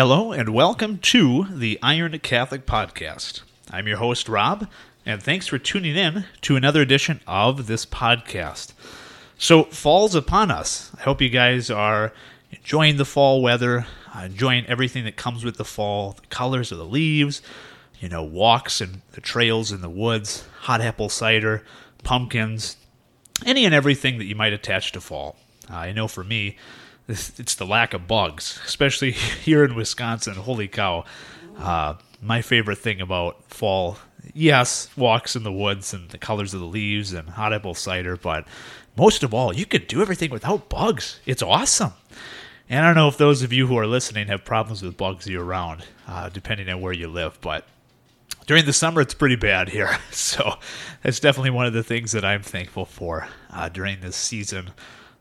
Hello, and welcome to the Iron Catholic Podcast. I'm your host, Rob, and thanks for tuning in to another edition of this podcast. So, fall's upon us. I hope you guys are enjoying the fall weather, uh, enjoying everything that comes with the fall the colors of the leaves, you know, walks and the trails in the woods, hot apple cider, pumpkins, any and everything that you might attach to fall. Uh, I know for me, it's the lack of bugs, especially here in Wisconsin. Holy cow. Uh, my favorite thing about fall, yes, walks in the woods and the colors of the leaves and hot apple cider, but most of all, you could do everything without bugs. It's awesome. And I don't know if those of you who are listening have problems with bugs year round, uh, depending on where you live, but during the summer it's pretty bad here. So that's definitely one of the things that I'm thankful for uh, during this season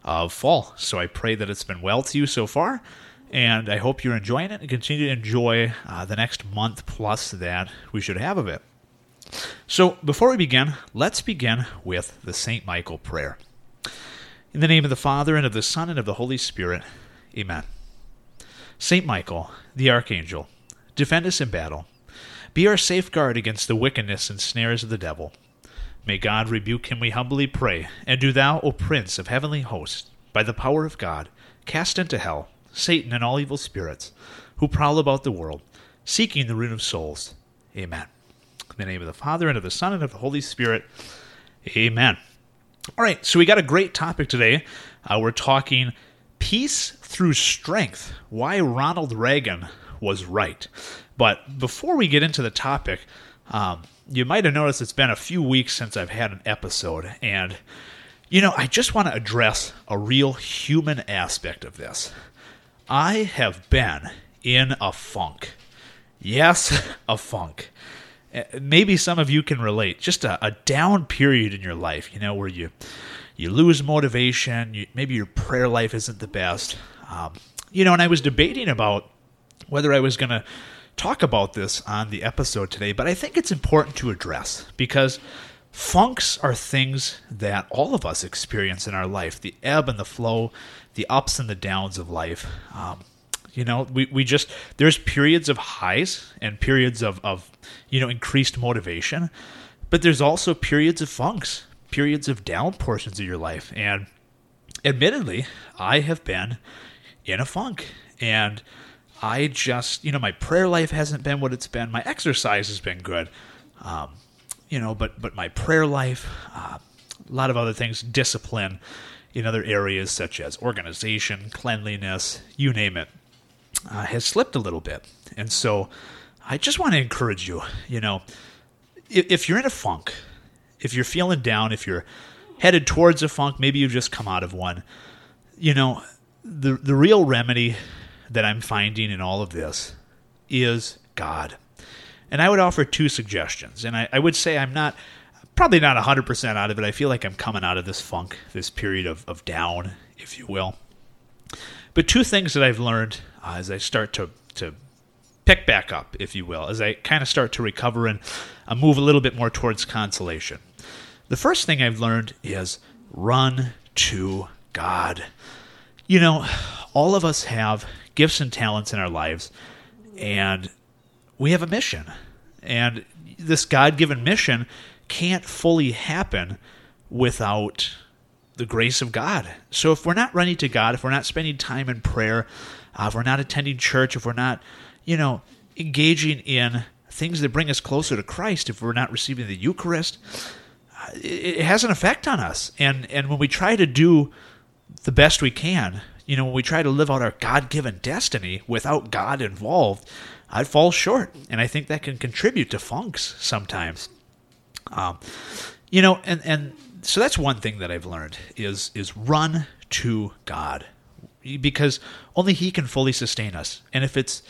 of fall. So I pray that it's been well to you so far, and I hope you're enjoying it and continue to enjoy uh, the next month plus that we should have of it. So before we begin, let's begin with the St. Michael prayer. In the name of the Father, and of the Son, and of the Holy Spirit, Amen. St. Michael, the Archangel, defend us in battle. Be our safeguard against the wickedness and snares of the devil. May God rebuke him, we humbly pray. And do thou, O Prince of heavenly hosts, by the power of God, cast into hell Satan and all evil spirits who prowl about the world, seeking the ruin of souls. Amen. In the name of the Father, and of the Son, and of the Holy Spirit. Amen. All right, so we got a great topic today. Uh, we're talking peace through strength, why Ronald Reagan was right. But before we get into the topic, um, you might have noticed it's been a few weeks since I've had an episode, and you know, I just want to address a real human aspect of this. I have been in a funk. Yes, a funk. Uh, maybe some of you can relate. Just a, a down period in your life, you know, where you you lose motivation. You, maybe your prayer life isn't the best. Um, you know, and I was debating about whether I was going to talk about this on the episode today, but I think it's important to address because funks are things that all of us experience in our life the ebb and the flow, the ups and the downs of life. Um, you know, we, we just, there's periods of highs and periods of, of, you know, increased motivation, but there's also periods of funks, periods of down portions of your life. And admittedly, I have been in a funk. And, I just, you know, my prayer life hasn't been what it's been. My exercise has been good, um, you know, but but my prayer life, uh, a lot of other things, discipline in other areas such as organization, cleanliness, you name it, uh, has slipped a little bit. And so, I just want to encourage you, you know, if, if you're in a funk, if you're feeling down, if you're headed towards a funk, maybe you've just come out of one, you know, the the real remedy that I'm finding in all of this is God. And I would offer two suggestions. And I, I would say I'm not, probably not 100% out of it. I feel like I'm coming out of this funk, this period of, of down, if you will. But two things that I've learned uh, as I start to, to pick back up, if you will, as I kind of start to recover and uh, move a little bit more towards consolation. The first thing I've learned is run to God. You know, all of us have gifts and talents in our lives, and we have a mission. And this God given mission can't fully happen without the grace of God. So if we're not running to God, if we're not spending time in prayer, uh, if we're not attending church, if we're not, you know, engaging in things that bring us closer to Christ, if we're not receiving the Eucharist, uh, it, it has an effect on us. And and when we try to do the best we can, you know, when we try to live out our God given destiny without God involved, I'd fall short. And I think that can contribute to funks sometimes. Um, you know, and, and so that's one thing that I've learned is is run to God because only he can fully sustain us. And if it's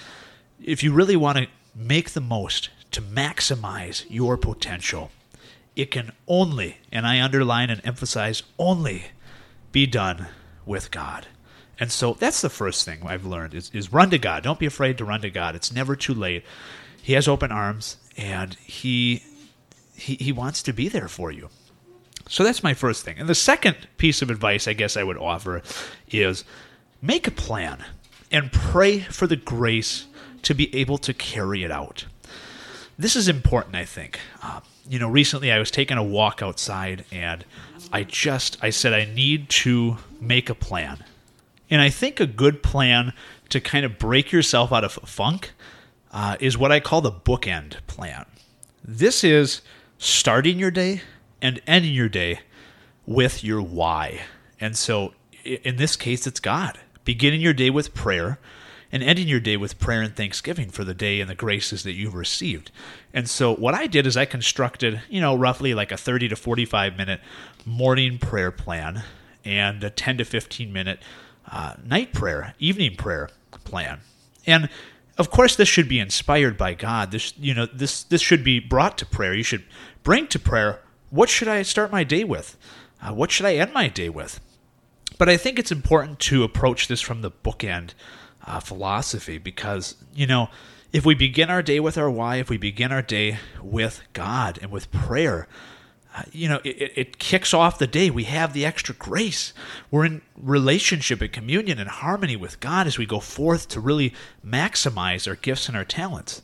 if you really want to make the most to maximize your potential, it can only, and I underline and emphasize only, be done with God. And so that's the first thing I've learned is, is run to God. Don't be afraid to run to God. It's never too late. He has open arms and he he, he wants to be there for you. So that's my first thing. And the second piece of advice I guess I would offer is make a plan and pray for the grace to be able to carry it out. This is important, I think. Uh, you know, recently I was taking a walk outside and I just, I said, I need to make a plan. And I think a good plan to kind of break yourself out of funk uh, is what I call the bookend plan. This is starting your day and ending your day with your why. And so in this case, it's God. Beginning your day with prayer and ending your day with prayer and thanksgiving for the day and the graces that you've received. And so what I did is I constructed, you know, roughly like a 30 to 45 minute morning prayer plan and a 10 to 15 minute uh, night prayer, evening prayer plan. And of course this should be inspired by God. This you know this this should be brought to prayer. You should bring to prayer what should I start my day with? Uh, what should I end my day with? But I think it's important to approach this from the bookend uh, philosophy because, you know, if we begin our day with our why, if we begin our day with God and with prayer, you know, it, it kicks off the day. We have the extra grace. We're in relationship and communion and harmony with God as we go forth to really maximize our gifts and our talents.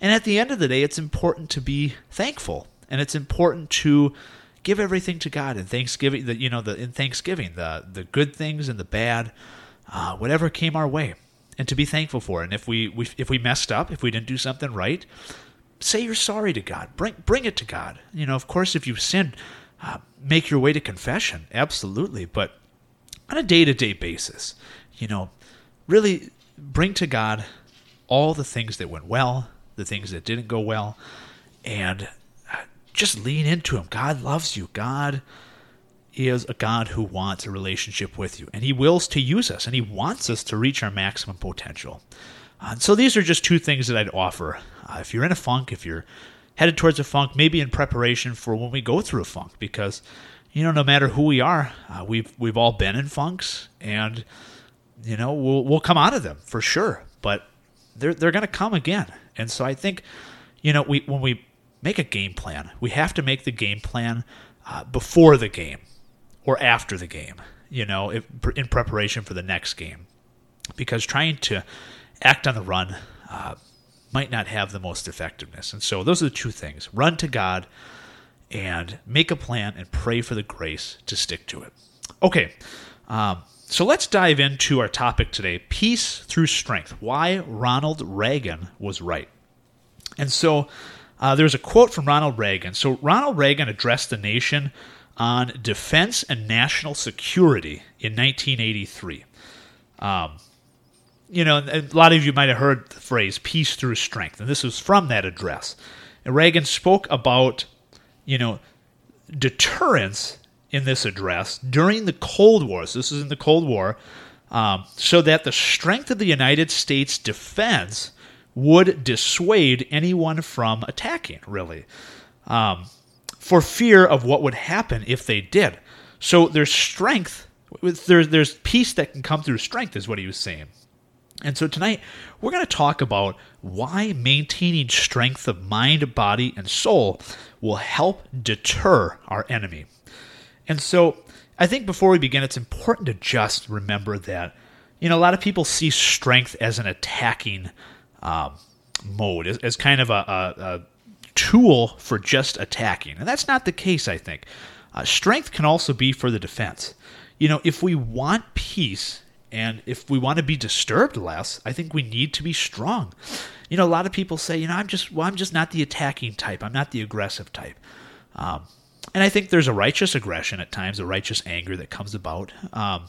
And at the end of the day, it's important to be thankful and it's important to give everything to God in Thanksgiving. The you know the in Thanksgiving the the good things and the bad, uh, whatever came our way and to be thankful for it. And if we, we if we messed up, if we didn't do something right, say you're sorry to God. Bring bring it to God. You know, of course, if you've sinned, uh, make your way to confession, absolutely. But on a day to day basis, you know, really bring to God all the things that went well, the things that didn't go well, and uh, just lean into Him. God loves you. God is a God who wants a relationship with you, and He wills to use us, and He wants us to reach our maximum potential. Uh, so these are just two things that I'd offer. Uh, if you're in a funk, if you're headed towards a funk, maybe in preparation for when we go through a funk, because you know, no matter who we are, uh, we've we've all been in funks, and you know, we'll we'll come out of them for sure. But they're they're going to come again, and so I think, you know, we when we make a game plan, we have to make the game plan uh, before the game or after the game, you know, if, in preparation for the next game. Because trying to act on the run uh, might not have the most effectiveness. And so those are the two things run to God and make a plan and pray for the grace to stick to it. Okay, um, so let's dive into our topic today peace through strength. Why Ronald Reagan was right. And so uh, there's a quote from Ronald Reagan. So Ronald Reagan addressed the nation on defense and national security in 1983. Um, you know, a lot of you might have heard the phrase peace through strength, and this was from that address. And Reagan spoke about, you know, deterrence in this address during the Cold War. So this is in the Cold War, um, so that the strength of the United States defense would dissuade anyone from attacking, really. Um, for fear of what would happen if they did. So there's strength, there's, there's peace that can come through strength, is what he was saying. And so tonight, we're going to talk about why maintaining strength of mind, body, and soul will help deter our enemy. And so I think before we begin, it's important to just remember that, you know, a lot of people see strength as an attacking um, mode, as, as, kind of a, a, a tool for just attacking. And that's not the case, I think. Uh, strength can also be for the defense. You know, if we want peace and if we want to be disturbed less, I think we need to be strong. You know, a lot of people say, you know, I'm just, well, I'm just not the attacking type. I'm not the aggressive type. Um, and I think there's a righteous aggression at times, a righteous anger that comes about. Um,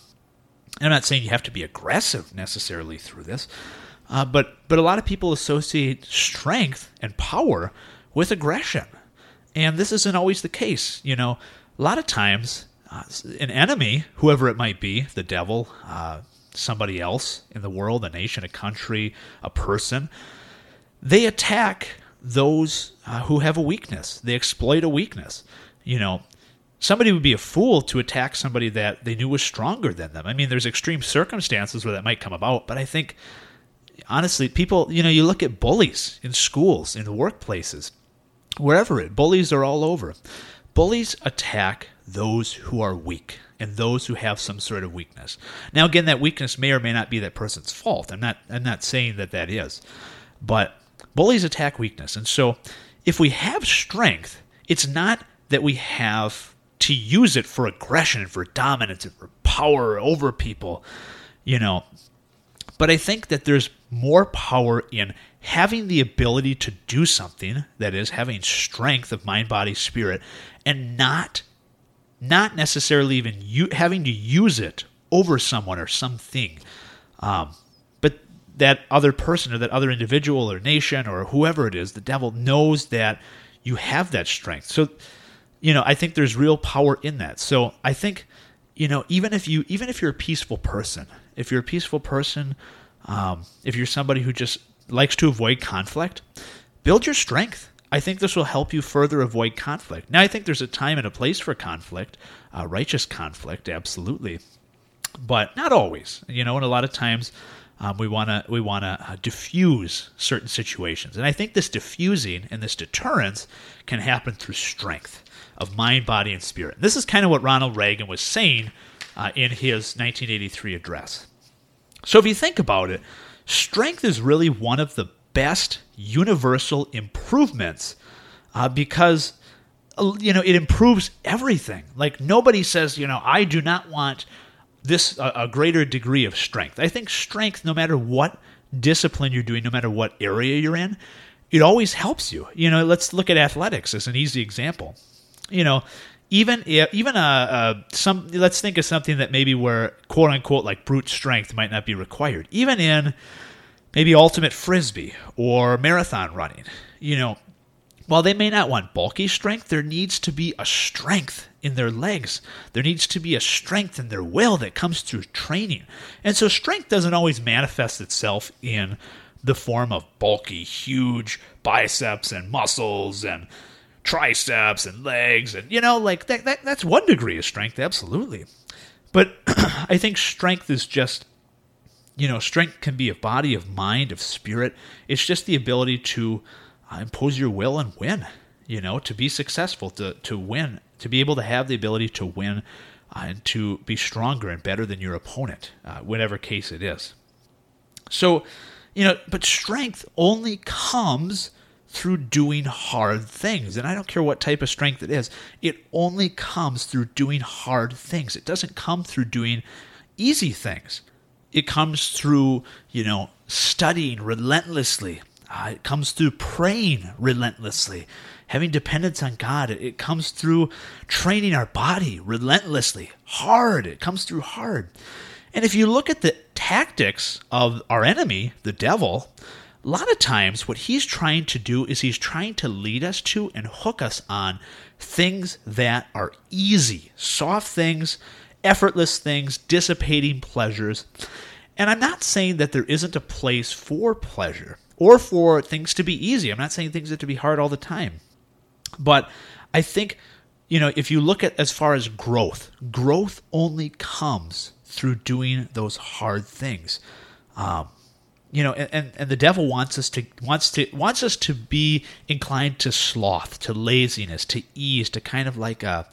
I'm not saying you have to be aggressive necessarily through this, uh, but but a lot of people associate strength and power with aggression. And this isn't always the case. You know, a lot of times, uh, an enemy, whoever it might be, the devil, uh, somebody else in the world, a nation, a country, a person, they attack those uh, who have a weakness. They exploit a weakness. You know, somebody would be a fool to attack somebody that they knew was stronger than them. I mean, there's extreme circumstances where that might come about, but I think honestly, people, you know, you look at bullies in schools, in workplaces wherever it bullies are all over bullies attack those who are weak and those who have some sort of weakness now again that weakness may or may not be that person's fault i'm not i'm not saying that that is But bullies attack weakness. And so if we have strength, it's not that we have to use it for aggression and for dominance and for power over people, you know. But I think that there's more power in having the ability to do something, that is, having strength of mind, body, spirit, and not not necessarily even you having to use it over someone or something. Um, but that other person or that other individual or nation or whoever it is, the devil knows that you have that strength. So, you know, I think there's real power in that. So I think, you know, even if you even if you're a peaceful person, if you're a peaceful person, um, if you're somebody who just likes to avoid conflict, build your strength. I think this will help you further avoid conflict. Now, I think there's a time and a place for conflict, uh, righteous conflict, absolutely, but not always. You know, and a lot of times um, we want to we want to uh, diffuse certain situations, and I think this diffusing and this deterrence can happen through strength of mind, body, and spirit. This is kind of what Ronald Reagan was saying uh, in his 1983 address. So, if you think about it, strength is really one of the best universal improvements uh, because uh, you know it improves everything. Like nobody says you know i do not want this uh, a greater degree of strength. I think strength no matter what discipline you're doing no matter what area you're in it always helps you. You know let's look at athletics as an easy example. You know even even a, a, some let's think of something that maybe where quote unquote like brute strength might not be required. Even in maybe ultimate frisbee or marathon running. You know, while they may not want bulky strength, there needs to be a strength in their legs. There needs to be a strength in their will that comes through training. And so strength doesn't always manifest itself in the form of bulky, huge biceps and muscles and triceps and legs and you know like that, that that's one degree of strength absolutely. But I think strength is just you know, strength can be of body, of mind, of spirit. It's just the ability to uh, impose your will and win. You know, to be successful, to to win, to be able to have the ability to win, uh, and to be stronger and better than your opponent, uh, whatever case it is. So, you know, but strength only comes through doing hard things. And I don't care what type of strength it is, it only comes through doing hard things. It doesn't come through doing easy things. It comes through, you know, studying relentlessly. Uh, it comes through praying relentlessly, having dependence on God. It, it comes through training our body relentlessly, hard. It comes through hard. And if you look at the tactics of our enemy, the devil, a lot of times what he's trying to do is he's trying to lead us to and hook us on things that are easy, soft things effortless things, dissipating pleasures. And I'm not saying that there isn't a place for pleasure or for things to be easy. I'm not saying things have to be hard all the time. But I think, you know, if you look at as far as growth, growth only comes through doing those hard things. Um, you know, and, and the devil wants us to wants to wants us to be inclined to sloth, to laziness, to ease, to kind of like a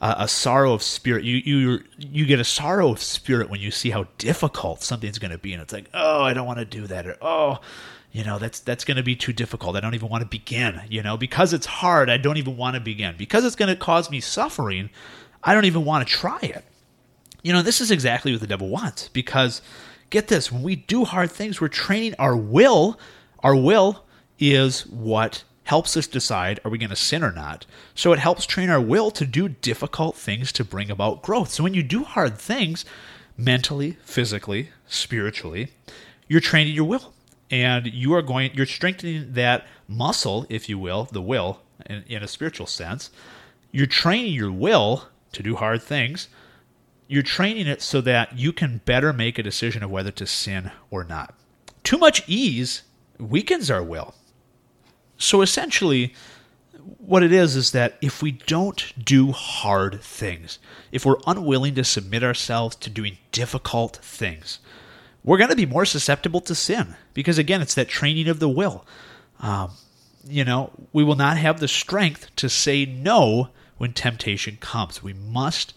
a sorrow of spirit. You you you get a sorrow of spirit when you see how difficult something's going to be, and it's like, oh, I don't want to do that, or oh, you know, that's that's going to be too difficult. I don't even want to begin. You know, because it's hard, I don't even want to begin. Because it's going to cause me suffering, I don't even want to try it. You know, this is exactly what the devil wants. Because get this, when we do hard things, we're training our will. Our will is what helps us decide are we going to sin or not. So it helps train our will to do difficult things to bring about growth. So when you do hard things, mentally, physically, spiritually, you're training your will. And you are going you're strengthening that muscle, if you will, the will in, in a spiritual sense. You're training your will to do hard things. You're training it so that you can better make a decision of whether to sin or not. Too much ease weakens our will. So essentially, what it is is that if we don't do hard things, if we're unwilling to submit ourselves to doing difficult things, we're going to be more susceptible to sin because, again, it's that training of the will. Um, you know, we will not have the strength to say no when temptation comes. We must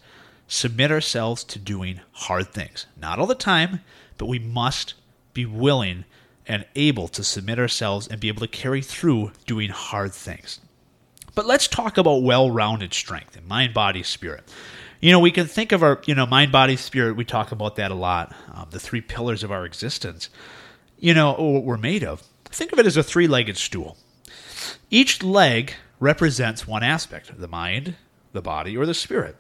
submit ourselves to doing hard things. Not all the time, but we must be willing and able to submit ourselves and be able to carry through doing hard things. But let's talk about well rounded strength in mind, body, spirit. You know, we can think of our, you know, mind, body, spirit. We talk about that a lot. Um, the three pillars of our existence, you know, what we're made of. Think of it as a three legged stool. Each leg represents one aspect the mind, the body, or the spirit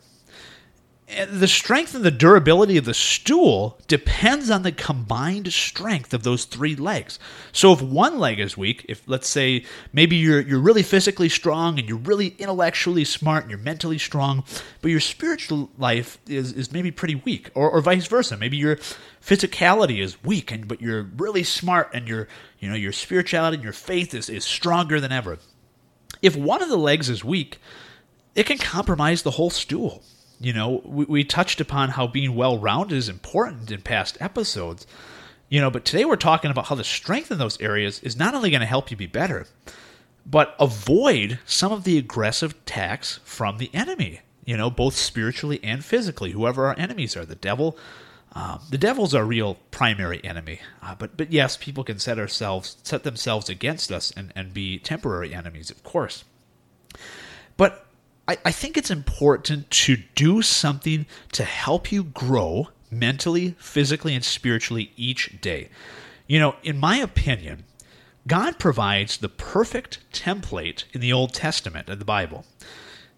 the strength and the durability of the stool depends on the combined strength of those three legs. So if one leg is weak, if let's say maybe you're you're really physically strong and you're really intellectually smart and you're mentally strong, but your spiritual life is, is maybe pretty weak, or, or vice versa. Maybe your physicality is weak and but you're really smart and your you know your spirituality and your faith is, is stronger than ever. If one of the legs is weak, it can compromise the whole stool you know, we, we touched upon how being well rounded is important in past episodes. You know, but today we're talking about how the strength in those areas is not only going to help you be better, but avoid some of the aggressive attacks from the enemy, you know, both spiritually and physically, whoever our enemies are. The devil, um, the devil's our real primary enemy. Uh, but but yes, people can set ourselves set themselves against us and, and be temporary enemies, of course. But I, I think it's important to do something to help you grow mentally, physically, and spiritually each day. You know, in my opinion, God provides the perfect template in the Old Testament of the Bible.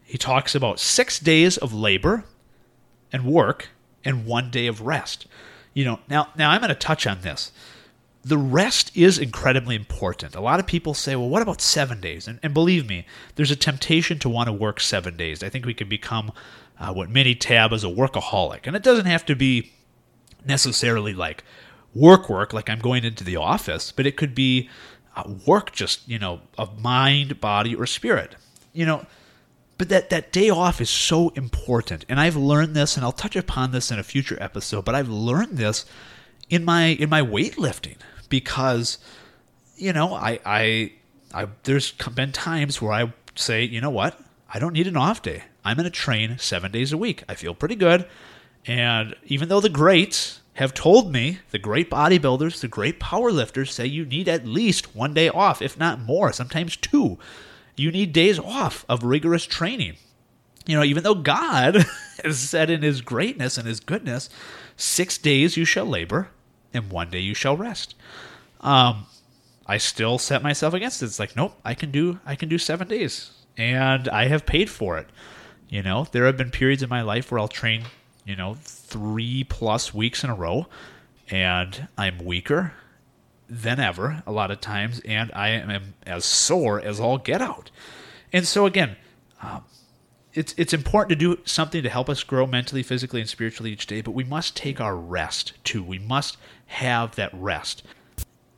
He talks about six days of labor and work and one day of rest. You know, now now I'm going to touch on this the rest is incredibly important. A lot of people say, well, what about seven days? And, and believe me, there's a temptation to want to work seven days. I think we can become uh, what many tab as a workaholic. And it doesn't have to be necessarily like work work, like I'm going into the office, but it could be uh, work just, you know, of mind, body, or spirit. You know, but that, that day off is so important. And I've learned this, and I'll touch upon this in a future episode, but I've learned this in my in my weightlifting because you know I I I there's been times where I say you know what I don't need an off day. I'm going to train seven days a week. I feel pretty good, and even though the greats have told me, the great bodybuilders, the great powerlifters say you need at least one day off, if not more, sometimes two. You need days off of rigorous training. You know, even though God has said in his greatness and his goodness, six days you shall labor, and one day you shall rest. Um, I still set myself against it. It's like, nope, I can do I can do seven days, and I have paid for it. You know, there have been periods in my life where I'll train, you know, three plus weeks in a row, and I'm weaker than ever a lot of times, and I am as sore as all get out. And so again, um, it's it's important to do something to help us grow mentally, physically, and spiritually each day. But we must take our rest too. We must have that rest,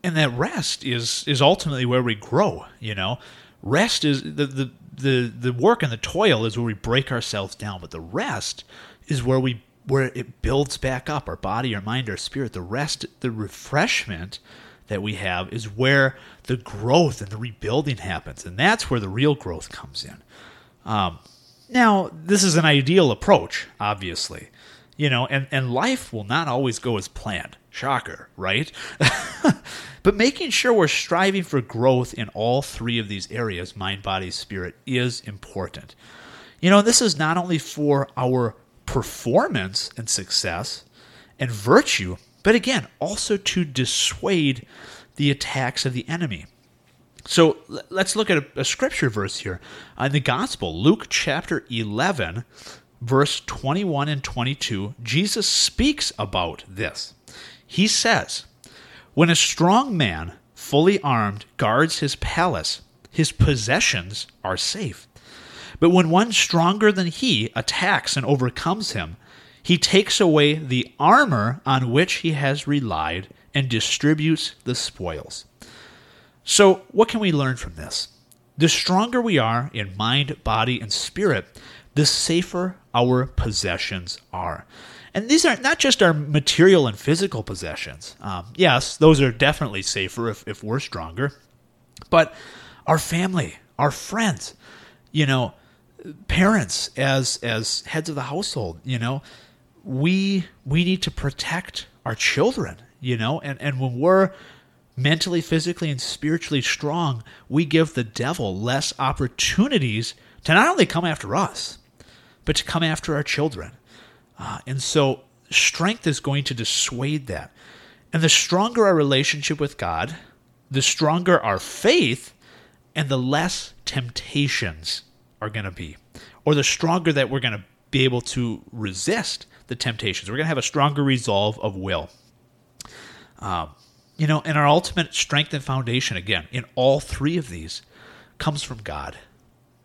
and that rest is is ultimately where we grow. You know, rest is the the the the work and the toil is where we break ourselves down, but the rest is where we where it builds back up our body, our mind, our spirit. The rest, the refreshment that we have is where the growth and the rebuilding happens, and that's where the real growth comes in. Um, now, this is an ideal approach, obviously. You know, and, and life will not always go as planned. Shocker, right? but making sure we're striving for growth in all three of these areas mind, body, spirit is important. You know, this is not only for our performance and success and virtue, but again, also to dissuade the attacks of the enemy. So let's look at a, a scripture verse here. Uh, in the gospel, Luke chapter 11, verse 21 and 22, Jesus speaks about this. He says, When a strong man, fully armed, guards his palace, his possessions are safe. But when one stronger than he attacks and overcomes him, he takes away the armor on which he has relied and distributes the spoils. So, what can we learn from this? The stronger we are in mind, body, and spirit, the safer our possessions are. And these are not just our material and physical possessions. Um, yes, those are definitely safer if, if we're stronger, but our family, our friends, you know, parents as as heads of the household, you know, we we need to protect our children, you know, and, and when we're mentally, physically, and spiritually strong, we give the devil less opportunities to not only come after us, but to come after our children. Uh, and so, strength is going to dissuade that. And the stronger our relationship with God, the stronger our faith, and the less temptations are going to be, or the stronger that we're going to be able to resist the temptations. We're going to have a stronger resolve of will. Um, you know, and our ultimate strength and foundation, again, in all three of these, comes from God.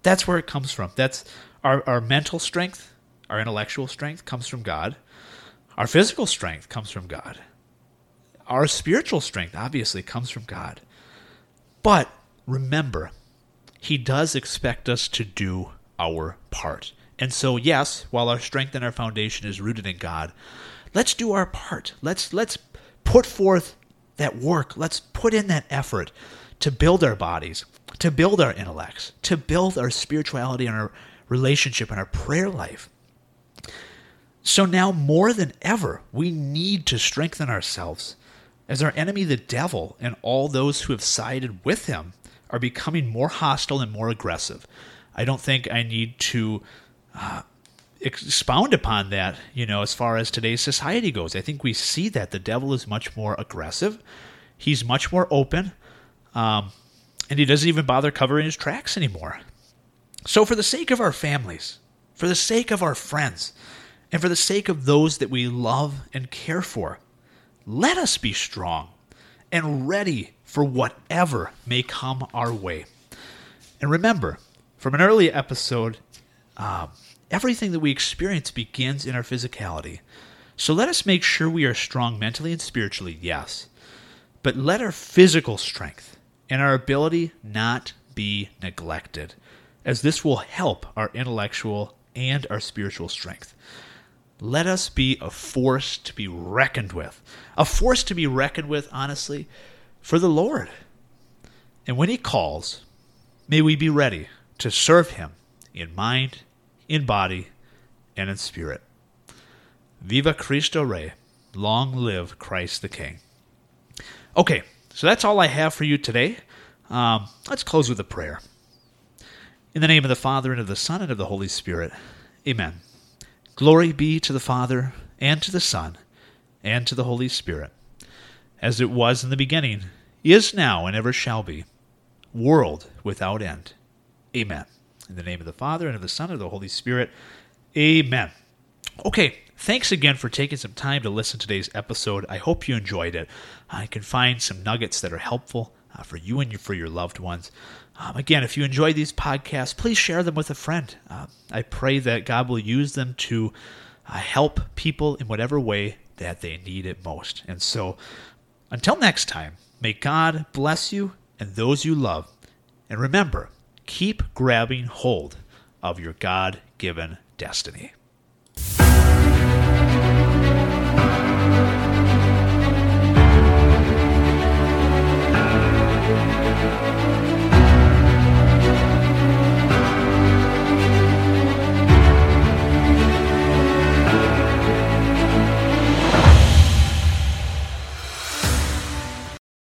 That's where it comes from. That's our, our mental strength, our intellectual strength comes from God. Our physical strength comes from God. Our spiritual strength, obviously, comes from God. But remember, He does expect us to do our part. And so, yes, while our strength and our foundation is rooted in God, let's do our part. Let's let's put forth that work. Let's put in that effort to build our bodies, to build our intellects, to build our spirituality and our relationship and our prayer life. So now more than ever, we need to strengthen ourselves as our enemy, the devil, and all those who have sided with him are becoming more hostile and more aggressive. I don't think I need to uh, expound upon that, you know, as far as today's society goes. I think we see that the devil is much more aggressive, he's much more open, um, and he doesn't even bother covering his tracks anymore. So, for the sake of our families, for the sake of our friends, and for the sake of those that we love and care for, let us be strong and ready for whatever may come our way. And remember, from an early episode, uh, everything that we experience begins in our physicality. So let us make sure we are strong mentally and spiritually, yes. But let our physical strength and our ability not be neglected, as this will help our intellectual and our spiritual strength. Let us be a force to be reckoned with, a force to be reckoned with, honestly, for the Lord. And when He calls, may we be ready to serve Him in mind, in body, and in spirit. Viva Cristo Rey. Long live Christ the King. Okay, so that's all I have for you today. Um, let's close with a prayer. In the name of the Father, and of the Son, and of the Holy Spirit. Amen. Glory be to the Father, and to the Son, and to the Holy Spirit, as it was in the beginning, is now, and ever shall be, world without end. Amen. In the name of the Father, and of the Son, and of the Holy Spirit. Amen. Okay, thanks again for taking some time to listen to today's episode. I hope you enjoyed it. I can find some nuggets that are helpful uh, for you and for your loved ones. Um, again, if you enjoy these podcasts, please share them with a friend. Uh, I pray that God will use them to uh, help people in whatever way that they need it most. And so, until next time, may God bless you and those you love. And remember, keep grabbing hold of your God given destiny.